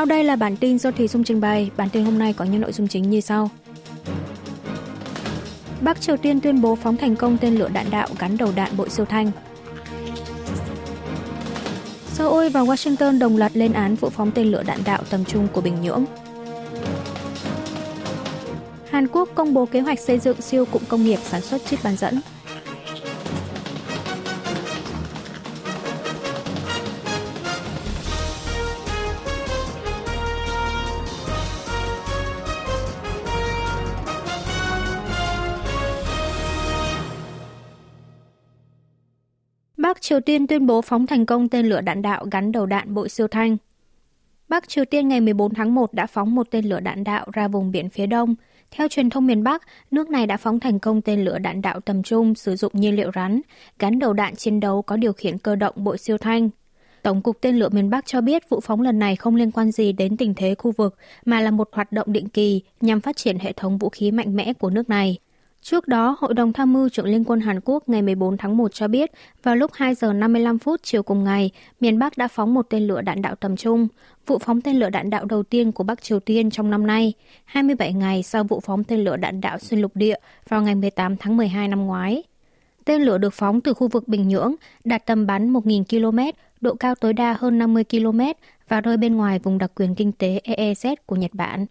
Sau đây là bản tin do Thùy Dung trình bày. Bản tin hôm nay có những nội dung chính như sau. Bắc Triều Tiên tuyên bố phóng thành công tên lửa đạn đạo gắn đầu đạn bội siêu thanh. Seoul và Washington đồng loạt lên án vụ phóng tên lửa đạn đạo tầm trung của Bình Nhưỡng. Hàn Quốc công bố kế hoạch xây dựng siêu cụm công nghiệp sản xuất chip bán dẫn. Bắc Triều Tiên tuyên bố phóng thành công tên lửa đạn đạo gắn đầu đạn bội siêu thanh. Bắc Triều Tiên ngày 14 tháng 1 đã phóng một tên lửa đạn đạo ra vùng biển phía đông. Theo truyền thông miền Bắc, nước này đã phóng thành công tên lửa đạn đạo tầm trung sử dụng nhiên liệu rắn, gắn đầu đạn chiến đấu có điều khiển cơ động bội siêu thanh. Tổng cục tên lửa miền Bắc cho biết vụ phóng lần này không liên quan gì đến tình thế khu vực, mà là một hoạt động định kỳ nhằm phát triển hệ thống vũ khí mạnh mẽ của nước này. Trước đó, Hội đồng Tham mưu trưởng Liên quân Hàn Quốc ngày 14 tháng 1 cho biết, vào lúc 2 giờ 55 phút chiều cùng ngày, miền Bắc đã phóng một tên lửa đạn đạo tầm trung, vụ phóng tên lửa đạn đạo đầu tiên của Bắc Triều Tiên trong năm nay, 27 ngày sau vụ phóng tên lửa đạn đạo xuyên lục địa vào ngày 18 tháng 12 năm ngoái. Tên lửa được phóng từ khu vực Bình Nhưỡng, đạt tầm bắn 1.000 km, độ cao tối đa hơn 50 km và rơi bên ngoài vùng đặc quyền kinh tế EEZ của Nhật Bản.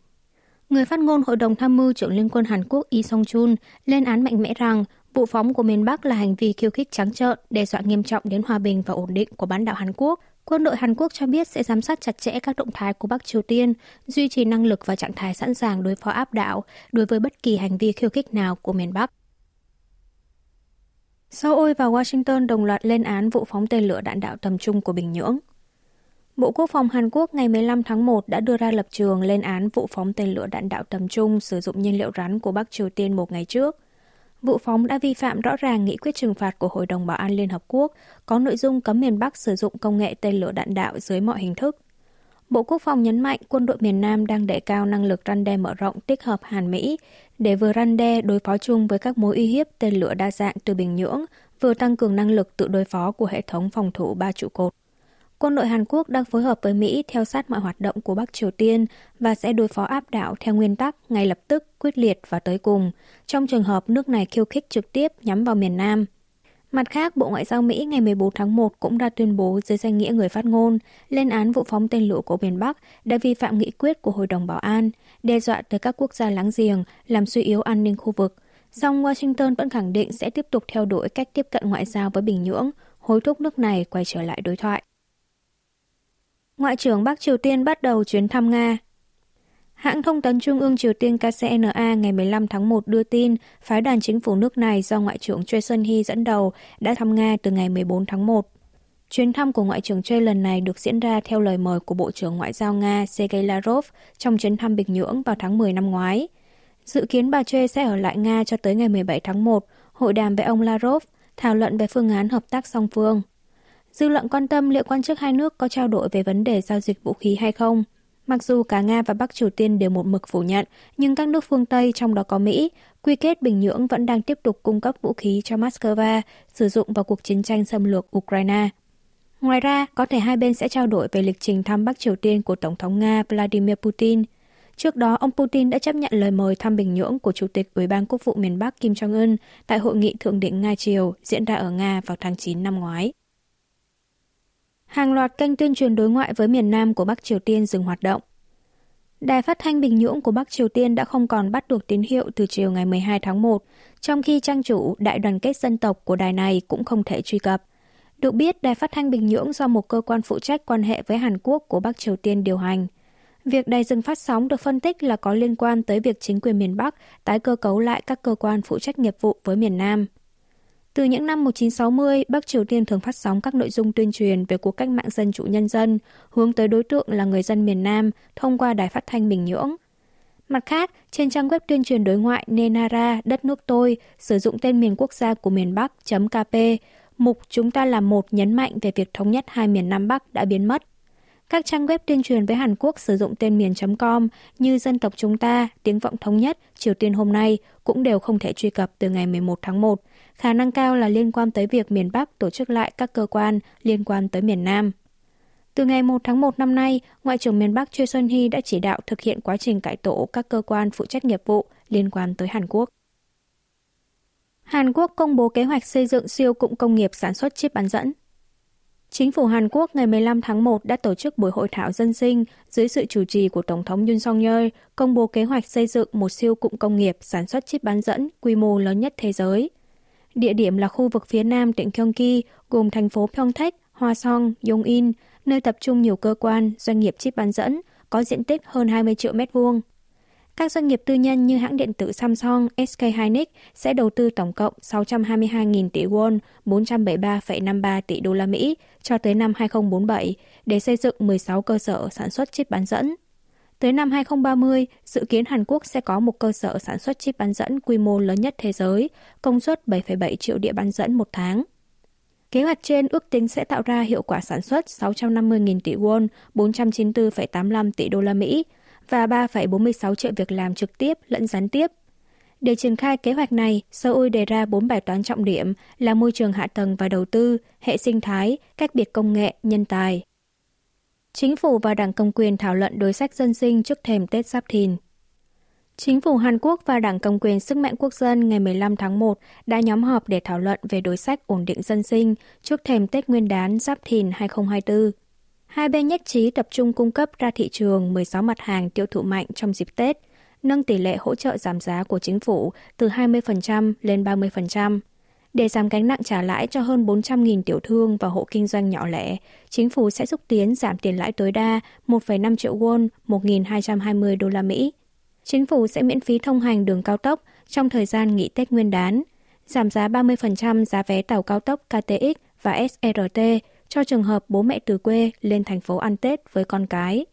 Người phát ngôn Hội đồng Tham mưu trưởng Liên quân Hàn Quốc Lee Song-chun lên án mạnh mẽ rằng vụ phóng của miền Bắc là hành vi khiêu khích trắng trợn, đe dọa nghiêm trọng đến hòa bình và ổn định của bán đảo Hàn Quốc. Quân đội Hàn Quốc cho biết sẽ giám sát chặt chẽ các động thái của Bắc Triều Tiên, duy trì năng lực và trạng thái sẵn sàng đối phó áp đảo đối với bất kỳ hành vi khiêu khích nào của miền Bắc. Seoul và Washington đồng loạt lên án vụ phóng tên lửa đạn đạo tầm trung của Bình Nhưỡng. Bộ Quốc phòng Hàn Quốc ngày 15 tháng 1 đã đưa ra lập trường lên án vụ phóng tên lửa đạn đạo tầm trung sử dụng nhiên liệu rắn của Bắc Triều Tiên một ngày trước. Vụ phóng đã vi phạm rõ ràng nghị quyết trừng phạt của Hội đồng Bảo an Liên Hợp Quốc, có nội dung cấm miền Bắc sử dụng công nghệ tên lửa đạn đạo dưới mọi hình thức. Bộ Quốc phòng nhấn mạnh quân đội miền Nam đang đẩy cao năng lực răn đe mở rộng tích hợp Hàn-Mỹ để vừa răn đe đối phó chung với các mối uy hiếp tên lửa đa dạng từ Bình Nhưỡng, vừa tăng cường năng lực tự đối phó của hệ thống phòng thủ ba trụ cột. Quân đội Hàn Quốc đang phối hợp với Mỹ theo sát mọi hoạt động của Bắc Triều Tiên và sẽ đối phó áp đảo theo nguyên tắc ngay lập tức, quyết liệt và tới cùng, trong trường hợp nước này khiêu khích trực tiếp nhắm vào miền Nam. Mặt khác, Bộ Ngoại giao Mỹ ngày 14 tháng 1 cũng đã tuyên bố dưới danh nghĩa người phát ngôn lên án vụ phóng tên lửa của miền Bắc đã vi phạm nghị quyết của Hội đồng Bảo an, đe dọa tới các quốc gia láng giềng, làm suy yếu an ninh khu vực. Song Washington vẫn khẳng định sẽ tiếp tục theo đuổi cách tiếp cận ngoại giao với Bình Nhưỡng, hối thúc nước này quay trở lại đối thoại. Ngoại trưởng Bắc Triều Tiên bắt đầu chuyến thăm Nga. Hãng thông tấn Trung ương Triều Tiên KCNA ngày 15 tháng 1 đưa tin phái đoàn chính phủ nước này do Ngoại trưởng Choi Sun-hee dẫn đầu đã thăm Nga từ ngày 14 tháng 1. Chuyến thăm của Ngoại trưởng Choi lần này được diễn ra theo lời mời của Bộ trưởng Ngoại giao Nga Sergei Lavrov trong chuyến thăm Bình Nhưỡng vào tháng 10 năm ngoái. Dự kiến bà Choi sẽ ở lại Nga cho tới ngày 17 tháng 1, hội đàm với ông Lavrov, thảo luận về phương án hợp tác song phương. Dư luận quan tâm liệu quan chức hai nước có trao đổi về vấn đề giao dịch vũ khí hay không. Mặc dù cả Nga và Bắc Triều Tiên đều một mực phủ nhận, nhưng các nước phương Tây, trong đó có Mỹ, quy kết Bình Nhưỡng vẫn đang tiếp tục cung cấp vũ khí cho Moscow sử dụng vào cuộc chiến tranh xâm lược Ukraine. Ngoài ra, có thể hai bên sẽ trao đổi về lịch trình thăm Bắc Triều Tiên của Tổng thống Nga Vladimir Putin. Trước đó, ông Putin đã chấp nhận lời mời thăm Bình Nhưỡng của Chủ tịch Ủy ban Quốc vụ miền Bắc Kim Jong-un tại hội nghị thượng đỉnh Nga-Triều diễn ra ở Nga vào tháng 9 năm ngoái. Hàng loạt kênh tuyên truyền đối ngoại với miền Nam của Bắc Triều Tiên dừng hoạt động. Đài phát thanh Bình Nhưỡng của Bắc Triều Tiên đã không còn bắt được tín hiệu từ chiều ngày 12 tháng 1, trong khi trang chủ Đại đoàn kết dân tộc của đài này cũng không thể truy cập. Được biết, đài phát thanh Bình Nhưỡng do một cơ quan phụ trách quan hệ với Hàn Quốc của Bắc Triều Tiên điều hành. Việc đài dừng phát sóng được phân tích là có liên quan tới việc chính quyền miền Bắc tái cơ cấu lại các cơ quan phụ trách nghiệp vụ với miền Nam. Từ những năm 1960, Bắc Triều Tiên thường phát sóng các nội dung tuyên truyền về cuộc cách mạng dân chủ nhân dân, hướng tới đối tượng là người dân miền Nam thông qua đài phát thanh Bình Nhưỡng. Mặt khác, trên trang web tuyên truyền đối ngoại Nenara, đất nước tôi, sử dụng tên miền quốc gia của miền Bắc.kp, mục Chúng ta là một nhấn mạnh về việc thống nhất hai miền Nam Bắc đã biến mất. Các trang web tuyên truyền với Hàn Quốc sử dụng tên miền.com như Dân tộc chúng ta, Tiếng vọng thống nhất, Triều Tiên hôm nay cũng đều không thể truy cập từ ngày 11 tháng 1, khả năng cao là liên quan tới việc miền Bắc tổ chức lại các cơ quan liên quan tới miền Nam. Từ ngày 1 tháng 1 năm nay, Ngoại trưởng miền Bắc Choi Xuân Hee đã chỉ đạo thực hiện quá trình cải tổ các cơ quan phụ trách nghiệp vụ liên quan tới Hàn Quốc. Hàn Quốc công bố kế hoạch xây dựng siêu cụm công nghiệp sản xuất chip bán dẫn. Chính phủ Hàn Quốc ngày 15 tháng 1 đã tổ chức buổi hội thảo dân sinh dưới sự chủ trì của Tổng thống Yoon song yeol công bố kế hoạch xây dựng một siêu cụm công nghiệp sản xuất chip bán dẫn quy mô lớn nhất thế giới. Địa điểm là khu vực phía nam tỉnh Gyeonggi, gồm thành phố Pyeongtaek, Hoa Song, Yongin, nơi tập trung nhiều cơ quan, doanh nghiệp chip bán dẫn, có diện tích hơn 20 triệu mét vuông. Các doanh nghiệp tư nhân như hãng điện tử Samsung, SK Hynix sẽ đầu tư tổng cộng 622.000 tỷ won, 473,53 tỷ đô la Mỹ cho tới năm 2047 để xây dựng 16 cơ sở sản xuất chip bán dẫn. Tới năm 2030, dự kiến Hàn Quốc sẽ có một cơ sở sản xuất chip bán dẫn quy mô lớn nhất thế giới, công suất 7,7 triệu đĩa bán dẫn một tháng. Kế hoạch trên ước tính sẽ tạo ra hiệu quả sản xuất 650.000 tỷ won, 494,85 tỷ đô la Mỹ và 3,46 triệu việc làm trực tiếp lẫn gián tiếp. Để triển khai kế hoạch này, Seoul đề ra 4 bài toán trọng điểm là môi trường hạ tầng và đầu tư, hệ sinh thái, cách biệt công nghệ, nhân tài. Chính phủ và Đảng Công quyền thảo luận đối sách dân sinh trước thềm Tết Giáp Thìn. Chính phủ Hàn Quốc và Đảng Cầm quyền Sức mạnh Quốc dân ngày 15 tháng 1 đã nhóm họp để thảo luận về đối sách ổn định dân sinh trước thềm Tết Nguyên đán Giáp Thìn 2024. Hai bên nhất trí tập trung cung cấp ra thị trường 16 mặt hàng tiêu thụ mạnh trong dịp Tết, nâng tỷ lệ hỗ trợ giảm giá của chính phủ từ 20% lên 30%. Để giảm gánh nặng trả lãi cho hơn 400.000 tiểu thương và hộ kinh doanh nhỏ lẻ, chính phủ sẽ xúc tiến giảm tiền lãi tối đa 1,5 triệu won, 1.220 đô la Mỹ. Chính phủ sẽ miễn phí thông hành đường cao tốc trong thời gian nghỉ Tết Nguyên đán, giảm giá 30% giá vé tàu cao tốc KTX và SRT cho trường hợp bố mẹ từ quê lên thành phố ăn Tết với con cái.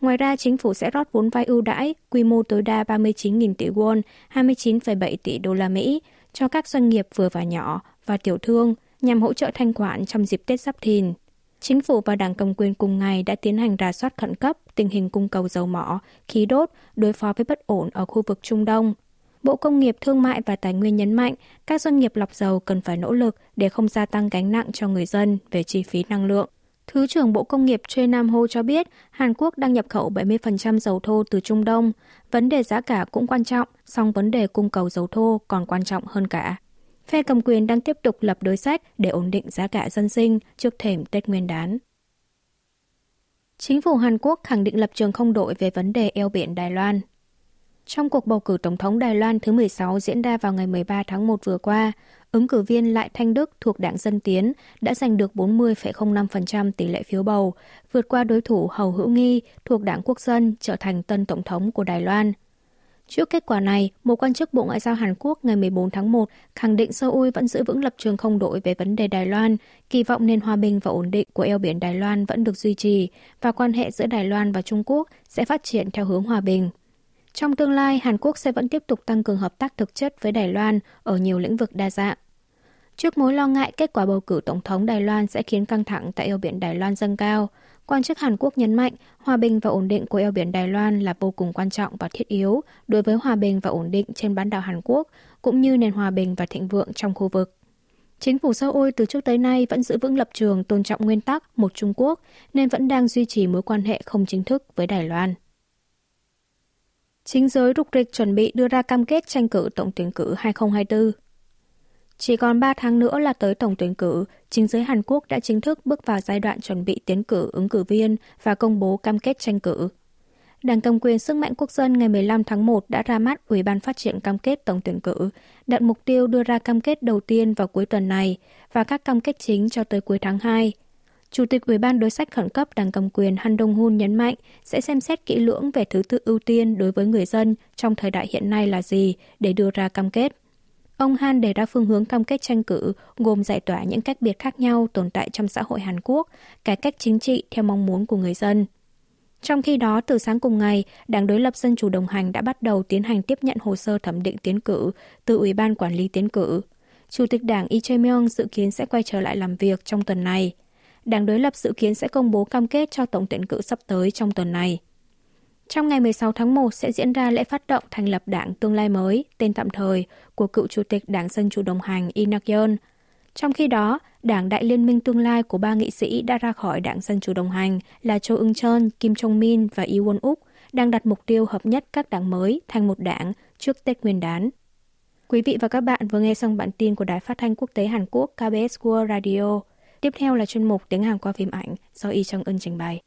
Ngoài ra, chính phủ sẽ rót vốn vay ưu đãi quy mô tối đa 39.000 tỷ won, 29,7 tỷ đô la Mỹ cho các doanh nghiệp vừa và nhỏ và tiểu thương nhằm hỗ trợ thanh khoản trong dịp Tết Giáp Thìn. Chính phủ và Đảng Cầm quyền cùng ngày đã tiến hành rà soát khẩn cấp tình hình cung cầu dầu mỏ, khí đốt đối phó với bất ổn ở khu vực Trung Đông. Bộ Công nghiệp Thương mại và Tài nguyên nhấn mạnh các doanh nghiệp lọc dầu cần phải nỗ lực để không gia tăng gánh nặng cho người dân về chi phí năng lượng. Thứ trưởng Bộ Công nghiệp Choi Nam Ho cho biết Hàn Quốc đang nhập khẩu 70% dầu thô từ Trung Đông. Vấn đề giá cả cũng quan trọng, song vấn đề cung cầu dầu thô còn quan trọng hơn cả. Phe cầm quyền đang tiếp tục lập đối sách để ổn định giá cả dân sinh trước thềm Tết Nguyên đán. Chính phủ Hàn Quốc khẳng định lập trường không đổi về vấn đề eo biển Đài Loan. Trong cuộc bầu cử Tổng thống Đài Loan thứ 16 diễn ra vào ngày 13 tháng 1 vừa qua, ứng cử viên Lại Thanh Đức thuộc Đảng Dân Tiến đã giành được 40,05% tỷ lệ phiếu bầu, vượt qua đối thủ Hầu Hữu Nghi thuộc Đảng Quốc dân trở thành tân Tổng thống của Đài Loan. Trước kết quả này, một quan chức Bộ Ngoại giao Hàn Quốc ngày 14 tháng 1 khẳng định Seoul vẫn giữ vững lập trường không đổi về vấn đề Đài Loan, kỳ vọng nền hòa bình và ổn định của eo biển Đài Loan vẫn được duy trì và quan hệ giữa Đài Loan và Trung Quốc sẽ phát triển theo hướng hòa bình. Trong tương lai, Hàn Quốc sẽ vẫn tiếp tục tăng cường hợp tác thực chất với Đài Loan ở nhiều lĩnh vực đa dạng. Trước mối lo ngại kết quả bầu cử tổng thống Đài Loan sẽ khiến căng thẳng tại eo biển Đài Loan dâng cao, quan chức Hàn Quốc nhấn mạnh hòa bình và ổn định của eo biển Đài Loan là vô cùng quan trọng và thiết yếu đối với hòa bình và ổn định trên bán đảo Hàn Quốc, cũng như nền hòa bình và thịnh vượng trong khu vực. Chính phủ Seoul từ trước tới nay vẫn giữ vững lập trường tôn trọng nguyên tắc một Trung Quốc nên vẫn đang duy trì mối quan hệ không chính thức với Đài Loan. Chính giới rục rịch chuẩn bị đưa ra cam kết tranh cử tổng tuyển cử 2024. Chỉ còn 3 tháng nữa là tới tổng tuyển cử, chính giới Hàn Quốc đã chính thức bước vào giai đoạn chuẩn bị tiến cử ứng cử viên và công bố cam kết tranh cử. Đảng cầm quyền sức mạnh quốc dân ngày 15 tháng 1 đã ra mắt Ủy ban phát triển cam kết tổng tuyển cử, đặt mục tiêu đưa ra cam kết đầu tiên vào cuối tuần này và các cam kết chính cho tới cuối tháng 2. Chủ tịch Ủy ban đối sách khẩn cấp Đảng cầm quyền Han Dong-hun nhấn mạnh sẽ xem xét kỹ lưỡng về thứ tự ưu tiên đối với người dân trong thời đại hiện nay là gì để đưa ra cam kết. Ông Han đề ra phương hướng cam kết tranh cử gồm giải tỏa những cách biệt khác nhau tồn tại trong xã hội Hàn Quốc, cải cách chính trị theo mong muốn của người dân. Trong khi đó, từ sáng cùng ngày, Đảng đối lập Dân chủ đồng hành đã bắt đầu tiến hành tiếp nhận hồ sơ thẩm định tiến cử từ Ủy ban Quản lý tiến cử. Chủ tịch đảng Lee Jae-myung dự kiến sẽ quay trở lại làm việc trong tuần này. Đảng đối lập dự kiến sẽ công bố cam kết cho tổng tuyển cử sắp tới trong tuần này. Trong ngày 16 tháng 1 sẽ diễn ra lễ phát động thành lập đảng tương lai mới, tên tạm thời, của cựu chủ tịch Đảng Dân Chủ đồng hành Inakion. Trong khi đó, Đảng Đại Liên minh Tương lai của ba nghị sĩ đã ra khỏi Đảng Dân Chủ đồng hành là Cho Ưng Chơn, Kim Jong Min và Lee Won Uk đang đặt mục tiêu hợp nhất các đảng mới thành một đảng trước Tết Nguyên đán. Quý vị và các bạn vừa nghe xong bản tin của Đài Phát thanh Quốc tế Hàn Quốc KBS World Radio. Tiếp theo là chuyên mục tiếng Hàn qua phim ảnh do Y Chung Ân trình bày.